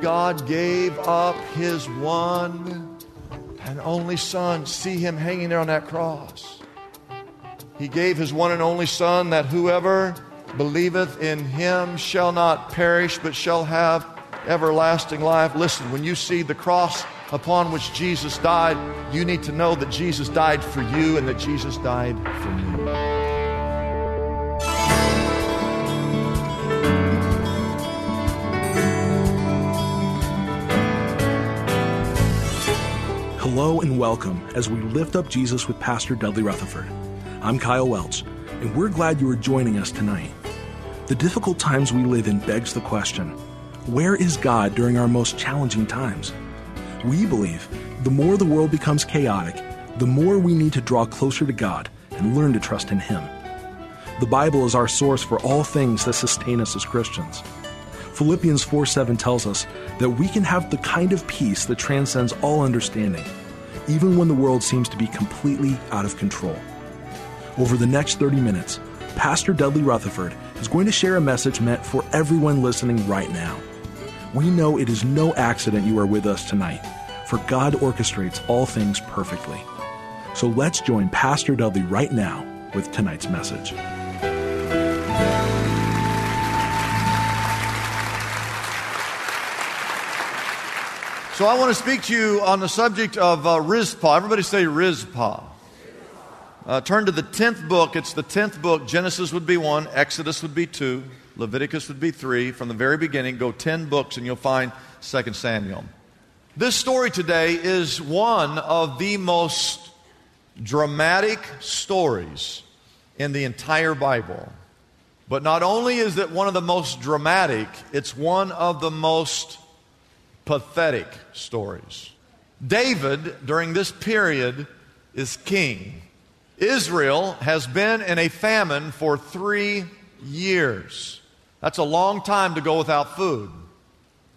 God gave up his one and only Son. See him hanging there on that cross. He gave his one and only Son that whoever believeth in him shall not perish but shall have everlasting life. Listen, when you see the cross upon which Jesus died, you need to know that Jesus died for you and that Jesus died for me. Hello and welcome as we lift up Jesus with Pastor Dudley Rutherford. I'm Kyle Welch, and we're glad you are joining us tonight. The difficult times we live in begs the question where is God during our most challenging times? We believe the more the world becomes chaotic, the more we need to draw closer to God and learn to trust in Him. The Bible is our source for all things that sustain us as Christians. Philippians 4 7 tells us that we can have the kind of peace that transcends all understanding even when the world seems to be completely out of control. Over the next 30 minutes, Pastor Dudley Rutherford is going to share a message meant for everyone listening right now. We know it is no accident you are with us tonight, for God orchestrates all things perfectly. So let's join Pastor Dudley right now with tonight's message. So I want to speak to you on the subject of uh, Rizpah. Everybody say Rizpah. Uh, turn to the 10th book. It's the 10th book. Genesis would be one, Exodus would be two, Leviticus would be three. From the very beginning, go 10 books and you'll find 2 Samuel. This story today is one of the most dramatic stories in the entire Bible. But not only is it one of the most dramatic, it's one of the most pathetic stories. David, during this period, is king. Israel has been in a famine for three years. That's a long time to go without food.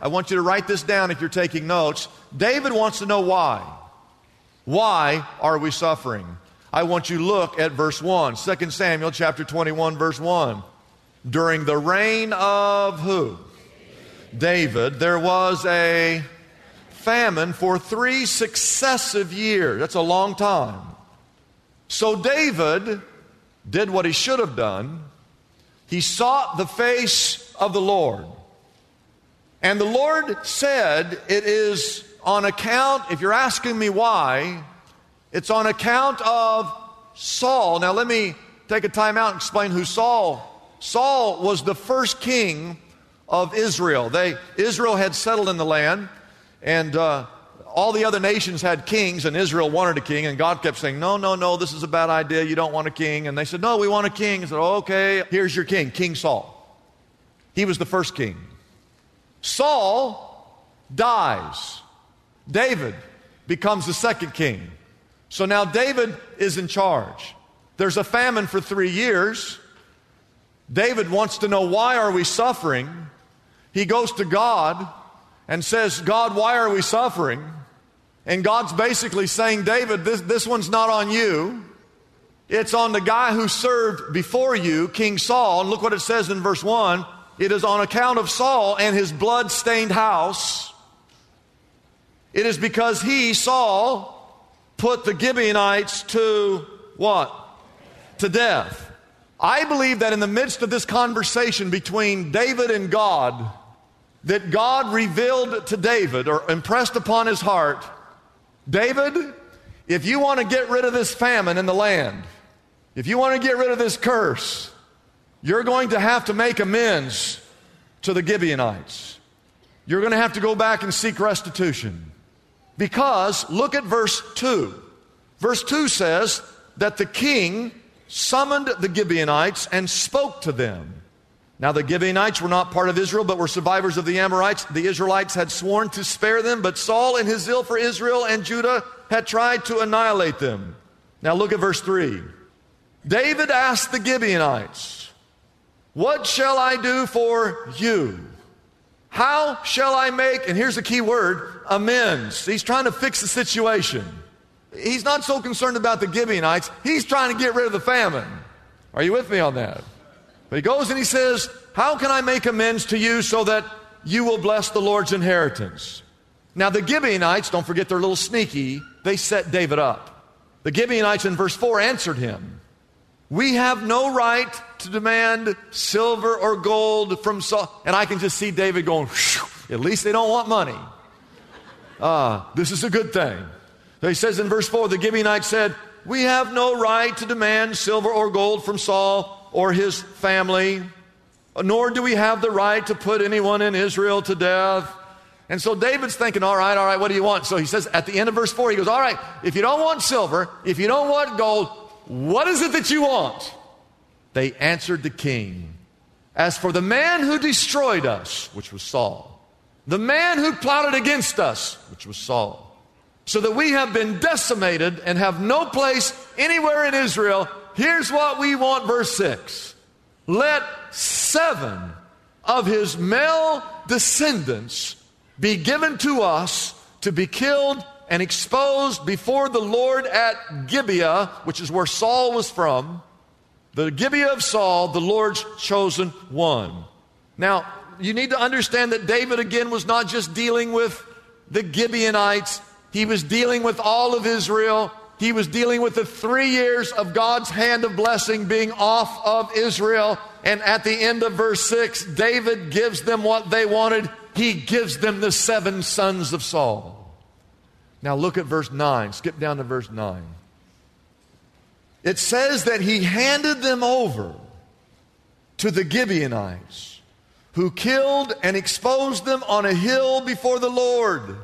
I want you to write this down if you're taking notes. David wants to know why. Why are we suffering? I want you to look at verse 1, 2 Samuel chapter 21, verse 1. During the reign of who? David, there was a famine for three successive years. That's a long time. So David did what he should have done. He sought the face of the Lord. And the Lord said, It is on account, if you're asking me why, it's on account of Saul. Now, let me take a time out and explain who Saul. Saul was the first king of Israel. They, Israel had settled in the land, and uh, all the other nations had kings, and Israel wanted a king, and God kept saying, No, no, no, this is a bad idea. You don't want a king. And they said, No, we want a king. He said, Okay, here's your king, King Saul. He was the first king. Saul dies. David becomes the second king. So now David is in charge. There's a famine for three years. David wants to know why are we suffering? He goes to God and says, God, why are we suffering? And God's basically saying, David, this, this one's not on you. It's on the guy who served before you, King Saul. And look what it says in verse 1 it is on account of Saul and his blood stained house. It is because he, Saul, put the Gibeonites to what? To death. I believe that in the midst of this conversation between David and God, that God revealed to David or impressed upon his heart David, if you want to get rid of this famine in the land, if you want to get rid of this curse, you're going to have to make amends to the Gibeonites. You're going to have to go back and seek restitution. Because look at verse 2. Verse 2 says that the king summoned the Gibeonites and spoke to them. Now, the Gibeonites were not part of Israel, but were survivors of the Amorites. The Israelites had sworn to spare them, but Saul, in his zeal for Israel and Judah, had tried to annihilate them. Now, look at verse 3. David asked the Gibeonites, What shall I do for you? How shall I make, and here's the key word, amends? He's trying to fix the situation. He's not so concerned about the Gibeonites, he's trying to get rid of the famine. Are you with me on that? But he goes and he says, How can I make amends to you so that you will bless the Lord's inheritance? Now, the Gibeonites, don't forget they're a little sneaky, they set David up. The Gibeonites in verse 4 answered him, We have no right to demand silver or gold from Saul. And I can just see David going, At least they don't want money. Ah, uh, this is a good thing. So he says in verse 4 the Gibeonites said, We have no right to demand silver or gold from Saul or his family, nor do we have the right to put anyone in Israel to death. And so David's thinking, all right, all right, what do you want? So he says at the end of verse 4, he goes, all right, if you don't want silver, if you don't want gold, what is it that you want? They answered the king, As for the man who destroyed us, which was Saul, the man who plotted against us, which was Saul, so that we have been decimated and have no place anywhere in Israel, Here's what we want, verse 6. Let seven of his male descendants be given to us to be killed and exposed before the Lord at Gibeah, which is where Saul was from. The Gibeah of Saul, the Lord's chosen one. Now, you need to understand that David again was not just dealing with the Gibeonites, he was dealing with all of Israel. He was dealing with the three years of God's hand of blessing being off of Israel. And at the end of verse 6, David gives them what they wanted. He gives them the seven sons of Saul. Now look at verse 9. Skip down to verse 9. It says that he handed them over to the Gibeonites, who killed and exposed them on a hill before the Lord.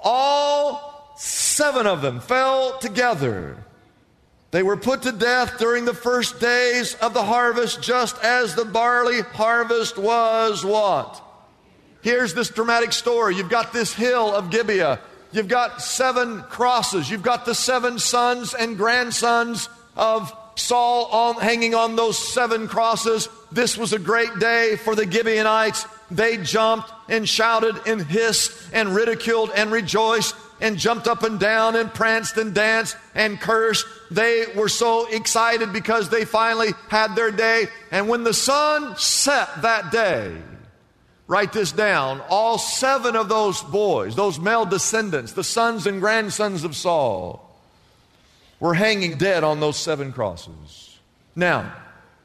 All seven of them fell together. They were put to death during the first days of the harvest, just as the barley harvest was what? Here's this dramatic story. You've got this hill of Gibeah. You've got seven crosses. You've got the seven sons and grandsons of Saul on, hanging on those seven crosses. This was a great day for the Gibeonites. They jumped and shouted and hissed and ridiculed and rejoiced and jumped up and down and pranced and danced and cursed. They were so excited because they finally had their day. And when the sun set that day, write this down, all seven of those boys, those male descendants, the sons and grandsons of Saul, were hanging dead on those seven crosses. Now,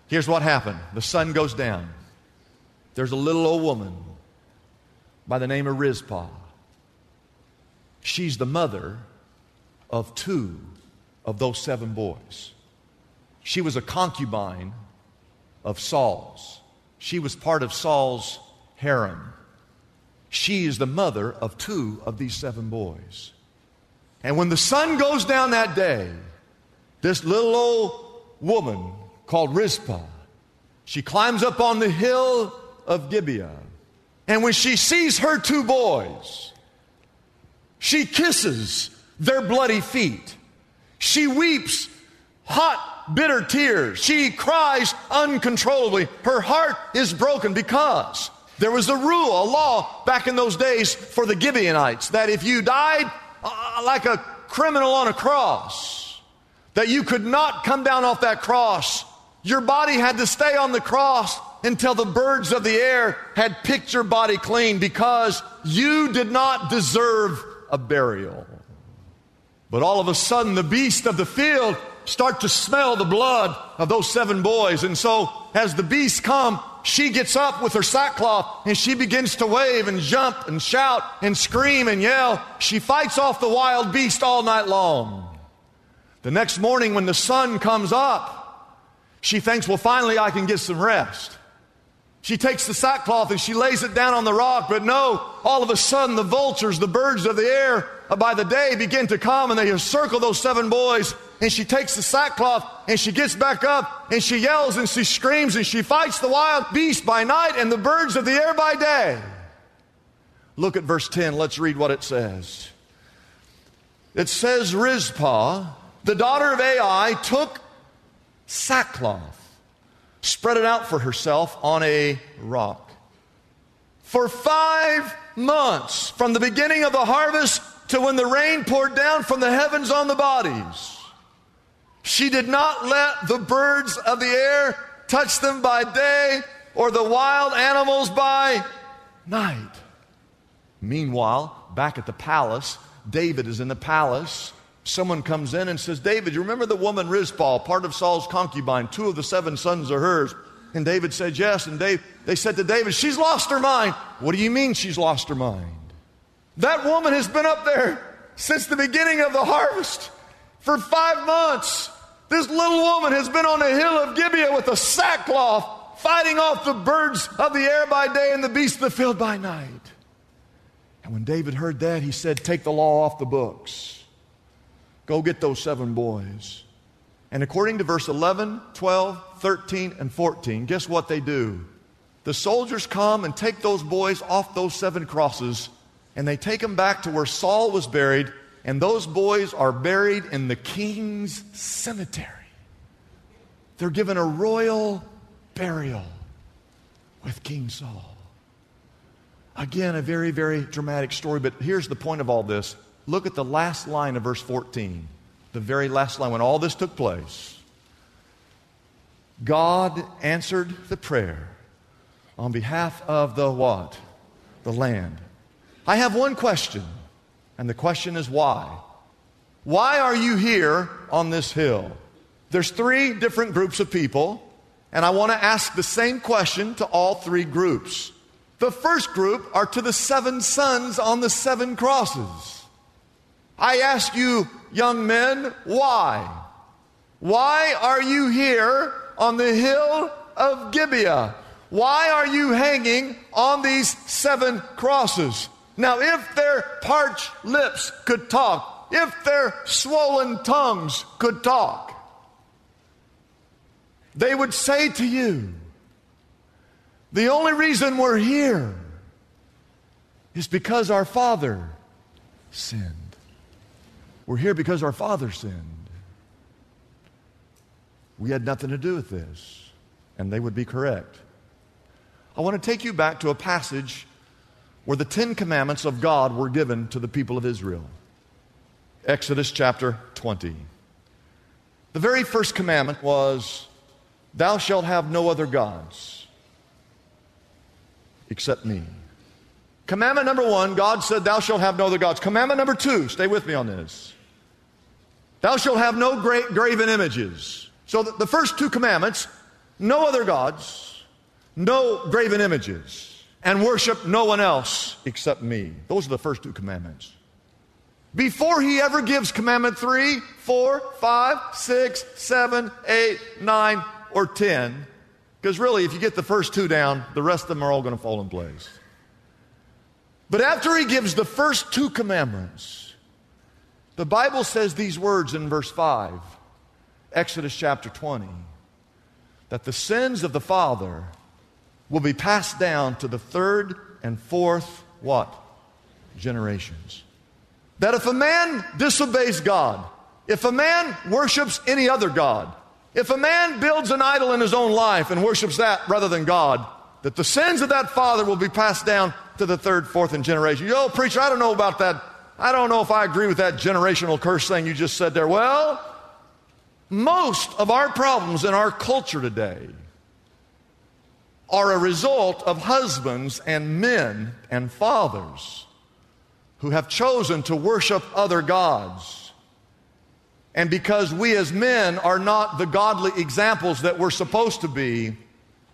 here's what happened the sun goes down. There's a little old woman by the name of Rizpah She's the mother of two of those seven boys. She was a concubine of Saul's. She was part of Saul's harem. She is the mother of two of these seven boys. And when the sun goes down that day, this little old woman called Rizpah, she climbs up on the hill of Gibeah. And when she sees her two boys, she kisses their bloody feet. She weeps hot, bitter tears. She cries uncontrollably. Her heart is broken because there was a rule, a law back in those days for the Gibeonites that if you died uh, like a criminal on a cross, that you could not come down off that cross. Your body had to stay on the cross until the birds of the air had picked your body clean because you did not deserve a burial. But all of a sudden, the beasts of the field start to smell the blood of those seven boys. And so, as the beasts come, she gets up with her sackcloth and she begins to wave and jump and shout and scream and yell. She fights off the wild beast all night long. The next morning, when the sun comes up, she thinks, well, finally I can get some rest. She takes the sackcloth and she lays it down on the rock, but no, all of a sudden the vultures, the birds of the air, uh, by the day begin to come and they encircle those seven boys and she takes the sackcloth and she gets back up and she yells and she screams and she fights the wild beast by night and the birds of the air by day. Look at verse 10. Let's read what it says. It says, Rizpah, the daughter of Ai, took sackcloth, spread it out for herself on a rock. For five months, from the beginning of the harvest to when the rain poured down from the heavens on the bodies, she did not let the birds of the air touch them by day or the wild animals by night. Meanwhile, back at the palace, David is in the palace. Someone comes in and says, David, you remember the woman Rizpah, part of Saul's concubine? Two of the seven sons are hers. And David said, Yes. And Dave, they said to David, She's lost her mind. What do you mean she's lost her mind? That woman has been up there since the beginning of the harvest for five months. This little woman has been on the hill of Gibeah with a sackcloth, fighting off the birds of the air by day and the beasts of the field by night. And when David heard that, he said, Take the law off the books. Go get those seven boys. And according to verse 11, 12, 13, and 14, guess what they do? The soldiers come and take those boys off those seven crosses, and they take them back to where Saul was buried, and those boys are buried in the king's cemetery. They're given a royal burial with King Saul. Again, a very, very dramatic story, but here's the point of all this. Look at the last line of verse 14, the very last line when all this took place. God answered the prayer on behalf of the what? The land. I have one question, and the question is why? Why are you here on this hill? There's three different groups of people, and I want to ask the same question to all three groups. The first group are to the seven sons on the seven crosses. I ask you, young men, why? Why are you here on the hill of Gibeah? Why are you hanging on these seven crosses? Now, if their parched lips could talk, if their swollen tongues could talk, they would say to you, the only reason we're here is because our Father sinned. We're here because our Father sinned. We had nothing to do with this. And they would be correct. I want to take you back to a passage where the Ten Commandments of God were given to the people of Israel. Exodus chapter 20. The very first commandment was, Thou shalt have no other gods except me. Commandment number one, God said, Thou shalt have no other gods. Commandment number two, stay with me on this. Thou shalt have no great graven images. So the, first two commandments, no other gods, no graven images, and worship no one else except me. Those are the first two commandments. Before he ever gives commandment three, four, five, six, seven, eight, nine, or ten, because really, if you get the first two down, the rest of them are all going to fall in place. But after he gives the first two commandments, the Bible says these words in verse 5, Exodus chapter 20, that the sins of the father will be passed down to the third and fourth what? Generations. That if a man disobeys God, if a man worships any other God, if a man builds an idol in his own life and worships that rather than God, that the sins of that father will be passed down to the third, fourth, and generation. Yo, preacher, I don't know about that. I don't know if I agree with that generational curse thing you just said there. Well, most of our problems in our culture today are a result of husbands and men and fathers who have chosen to worship other gods and because we as men are not the godly examples that we're supposed to be,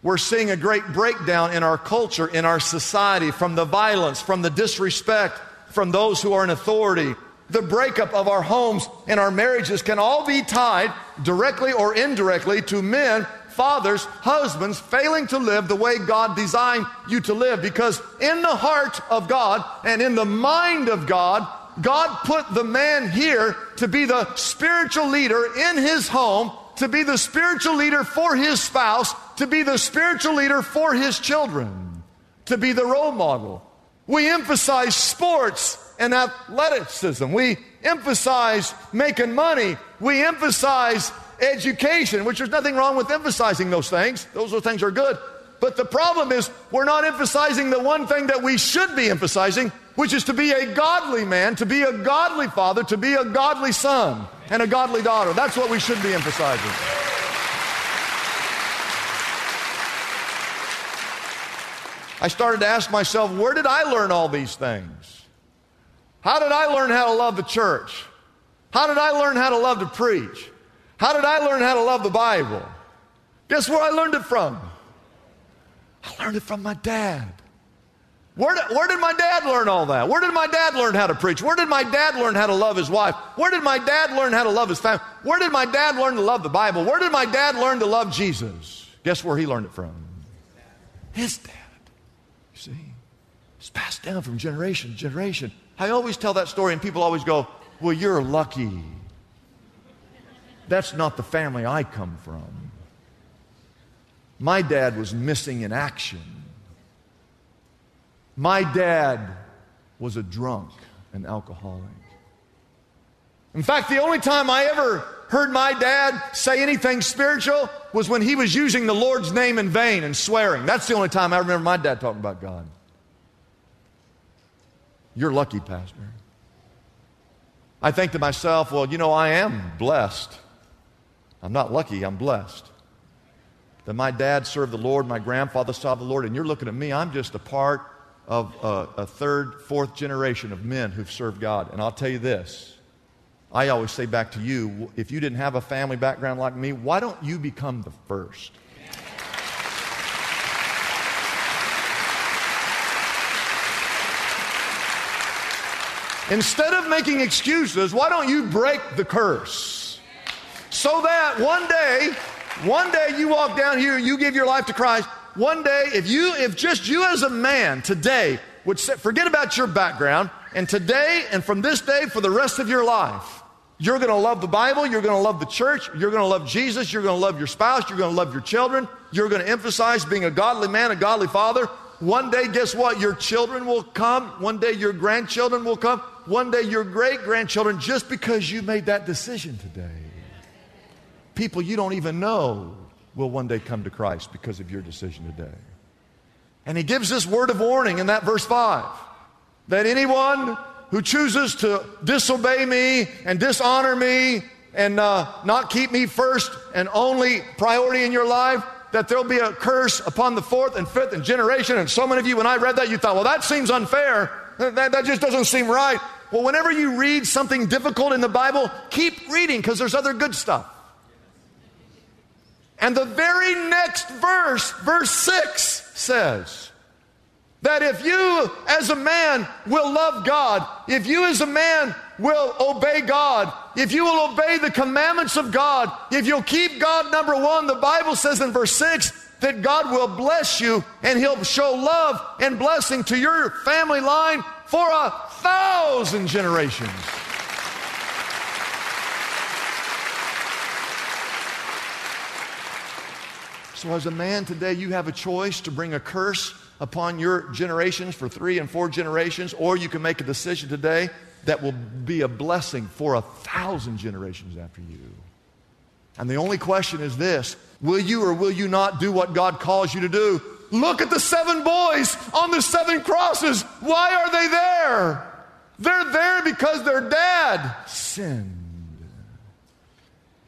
we're seeing a great breakdown in our culture, in our society, from the violence, from the disrespect, from those who are in authority. The breakup of our homes and our marriages can all be tied directly or indirectly to men, fathers, husbands failing to live the way God designed you to live. Because in the heart of God and in the mind of God, God put the man here to be the spiritual leader in his home, to be the spiritual leader for his spouse, to be the spiritual leader for his children, to be the role model. We emphasize sports and athleticism. We emphasize making money. We emphasize education, which there's nothing wrong with emphasizing those things. Those, things are good. But the problem is, we're not emphasizing the one thing that we should be emphasizing, which is to be a godly man, to be a godly father, to be a godly son, and a godly daughter. That's what we should be emphasizing. I started to ask myself, where did I learn all these things? How did I learn how to love the church? How did I learn how to love to preach? How did I learn how to love the Bible? Guess where I learned it from? I learned it from my dad. Where did, where did my dad learn all that? Where did my dad learn how to preach? Where did my dad learn how to love his wife? Where did my dad learn how to love his family? Where did my dad learn to love the Bible? Where did my dad learn to love Jesus? Guess where he learned it from? His dad. See? It's passed down from generation to generation. I always tell that story, and people always go, Well, you're lucky. That's not the family I come from. My dad was missing in action. My dad was a drunk, an alcoholic. In fact, the only time I ever heard my dad say anything spiritual was when he was using the Lord's name in vain and swearing. That's the only time I remember my dad talking about God. You're lucky, Pastor. I think to myself, well, you know, I am blessed. I'm not lucky, I'm blessed that my dad served the Lord, my grandfather served the Lord, and you're looking at me, I'm just a part of a, a, third, fourth generation of men who've served God. And I'll tell you this I always say back to you if you didn't have a family background like me, why don't you become the first? Instead of making excuses, why don't you break the curse? So that one day one day you walk down here, you give your life to Christ. One day, if you, if just you as a man today would say, forget about your background, and today and from this day for the rest of your life, you're going to love the Bible, you're going to love the church, you're going to love Jesus, you're going to love your spouse, you're going to love your children, you're going to emphasize being a godly man, a godly father. One day, guess what? Your children will come. One day, your grandchildren will come. One day, your great grandchildren, just because you made that decision today people you don't even know will one day come to Christ because of your decision today. And he gives this word of warning in that verse 5 that anyone who chooses to disobey me and dishonor me and uh, not keep me first and only priority in your life, that there'll be a curse upon the fourth and fifth and generation. And so many of you, when I read that, you thought, well, that seems unfair. That, that just doesn't seem right. Well, whenever you read something difficult in the Bible, keep reading because there's other good stuff. And the very next verse, verse 6, says that if you as a man will love God, if you as a man will obey God, if you will obey the commandments of God, if you'll keep God number one, the Bible says in verse 6 that God will bless you and He'll show love and blessing to your family line for a thousand generations. So, as a man today, you have a choice to bring a curse upon your generations for three and four generations, or you can make a decision today that will be a blessing for a thousand generations after you. And the only question is this will you or will you not do what God calls you to do? Look at the seven boys on the seven crosses. Why are they there? They're there because their dad sinned.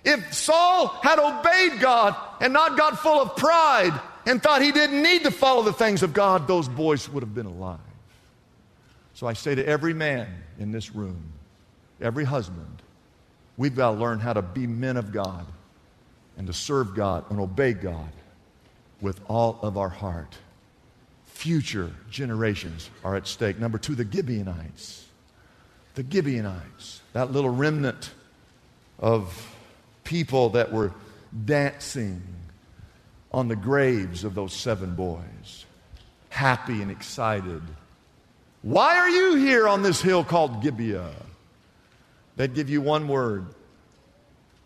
If Saul had obeyed God and not got full of pride and thought he didn't need to follow the things of God, those boys would have been alive. So I say to every man in this room, every husband, we've got to learn how to be men of God and to serve God and obey God with all of our heart. Future generations are at stake. Number two, the Gibeonites. The Gibeonites, that little remnant of people that were dancing on the graves of those seven boys, happy and excited Why are you here on this hill called Gibeah? They'd give you one word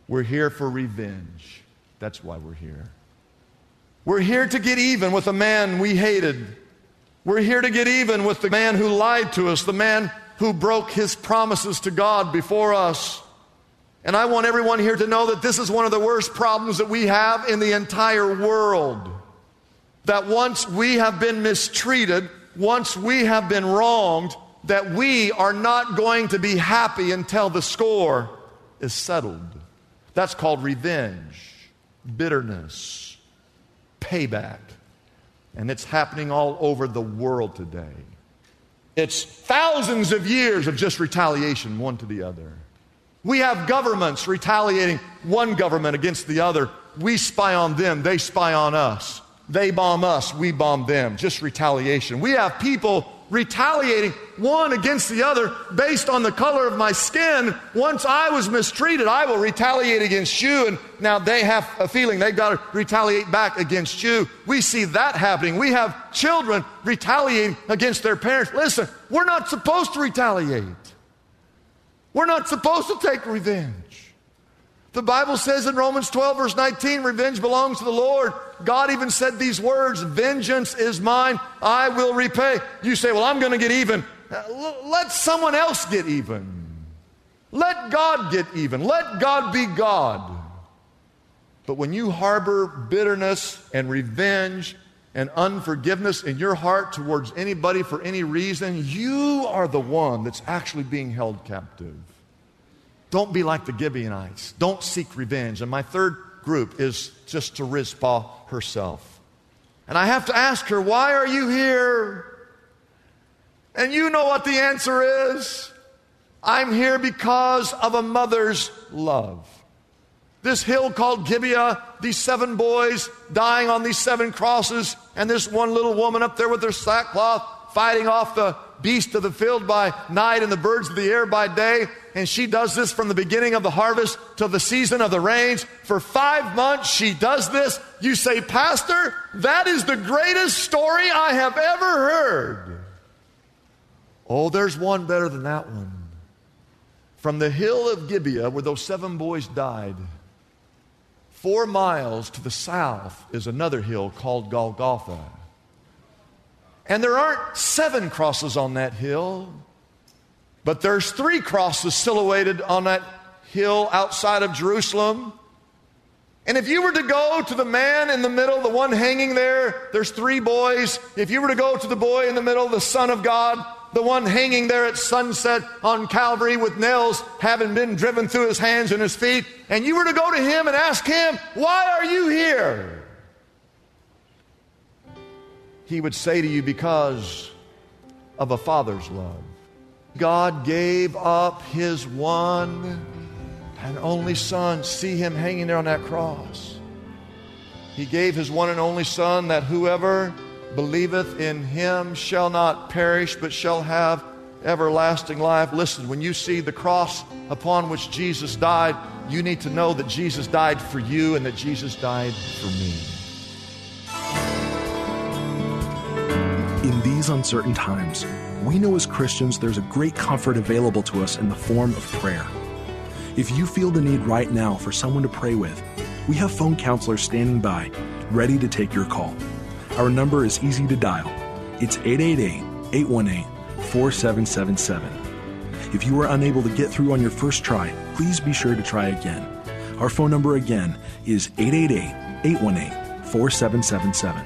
We're here for revenge. That's why we're here. We're here to get even with a man we hated. We're here to get even with the man who lied to us, the man who broke his promises to God before us. And I want everyone here to know that this is one of the worst problems that we have in the entire world. That once we have been mistreated, once we have been wronged, that we are not going to be happy until the score is settled. That's called revenge, bitterness, payback. And it's happening all over the world today. It's thousands of years of just retaliation, one to the other. We have governments retaliating one government against the other. We spy on them, they spy on us. They bomb us, we bomb them. Just retaliation. We have people retaliating one against the other based on the color of my skin. Once I was mistreated, I will retaliate against you. And now they have a feeling they've got to retaliate back against you. We see that happening. We have children retaliating against their parents. Listen, we're not supposed to retaliate. We're not supposed to take revenge. The Bible says in Romans 12, verse 19, revenge belongs to the Lord. God even said these words Vengeance is mine, I will repay. You say, Well, I'm going to get even. Uh, let someone else get even. Let God get even. Let God be God. But when you harbor bitterness and revenge and unforgiveness in your heart towards anybody for any reason, you are the one that's actually being held captive. Don't be like the Gibeonites. Don't seek revenge. And my third group is just to Rizpah herself. And I have to ask her, Why are you here? And you know what the answer is. I'm here because of a mother's love. This hill called Gibeah, these seven boys dying on these seven crosses, and this one little woman up there with her sackcloth fighting off the beast of the field by night and the birds of the air by day. And she does this from the beginning of the harvest till the season of the rains. For five months, she does this. You say, Pastor, that is the greatest story I have ever heard. Oh, there's one better than that one. From the hill of Gibeah, where those seven boys died, four miles to the south is another hill called Golgotha. And there aren't seven crosses on that hill, but there's three crosses silhouetted on that hill outside of Jerusalem. And if you were to go to the man in the middle, the one hanging there, there's three boys. If you were to go to the boy in the middle, the Son of God, the one hanging there at sunset on Calvary with nails having been driven through his hands and his feet, and you were to go to him and ask him, Why are you here? he would say to you, because of a father's love. God gave up his one and only son. See him hanging there on that cross. He gave his one and only son that whoever believeth in him shall not perish but shall have everlasting life. Listen, when you see the cross upon which Jesus died, you need to know that Jesus died for you and that Jesus died for me. In these uncertain times, we know as Christians there's a great comfort available to us in the form of prayer. If you feel the need right now for someone to pray with, we have phone counselors standing by, ready to take your call. Our number is easy to dial. It's 888 818 4777. If you are unable to get through on your first try, please be sure to try again. Our phone number again is 888 818 4777.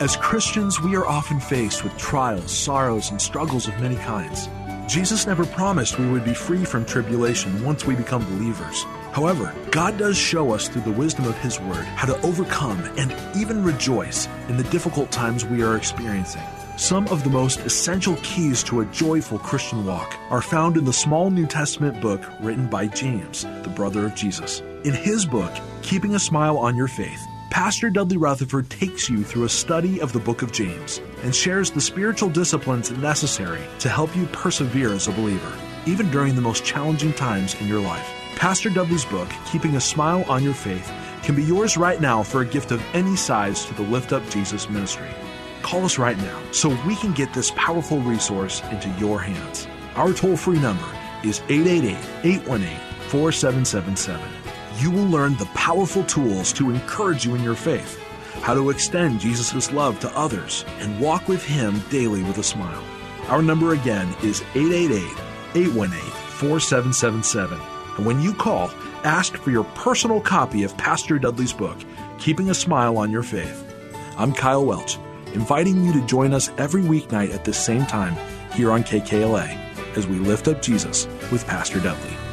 As Christians, we are often faced with trials, sorrows, and struggles of many kinds. Jesus never promised we would be free from tribulation once we become believers. However, God does show us through the wisdom of His Word how to overcome and even rejoice in the difficult times we are experiencing. Some of the most essential keys to a joyful Christian walk are found in the small New Testament book written by James, the brother of Jesus. In his book, Keeping a Smile on Your Faith, Pastor Dudley Rutherford takes you through a study of the book of James and shares the spiritual disciplines necessary to help you persevere as a believer, even during the most challenging times in your life. Pastor Dudley's book, Keeping a Smile on Your Faith, can be yours right now for a gift of any size to the Lift Up Jesus ministry. call us right now so we can get this powerful resource into your hands. Our toll free number is 888 818 4777. You will learn the powerful tools to encourage you in your faith, how to extend Jesus' love to others, and walk with Him daily with a smile. Our number again is 888 818 4777. And when you call, ask for your personal copy of Pastor Dudley's book, Keeping a Smile on Your Faith. I'm Kyle Welch, inviting you to join us every weeknight at this same time here on KKLA as we lift up Jesus with Pastor Dudley.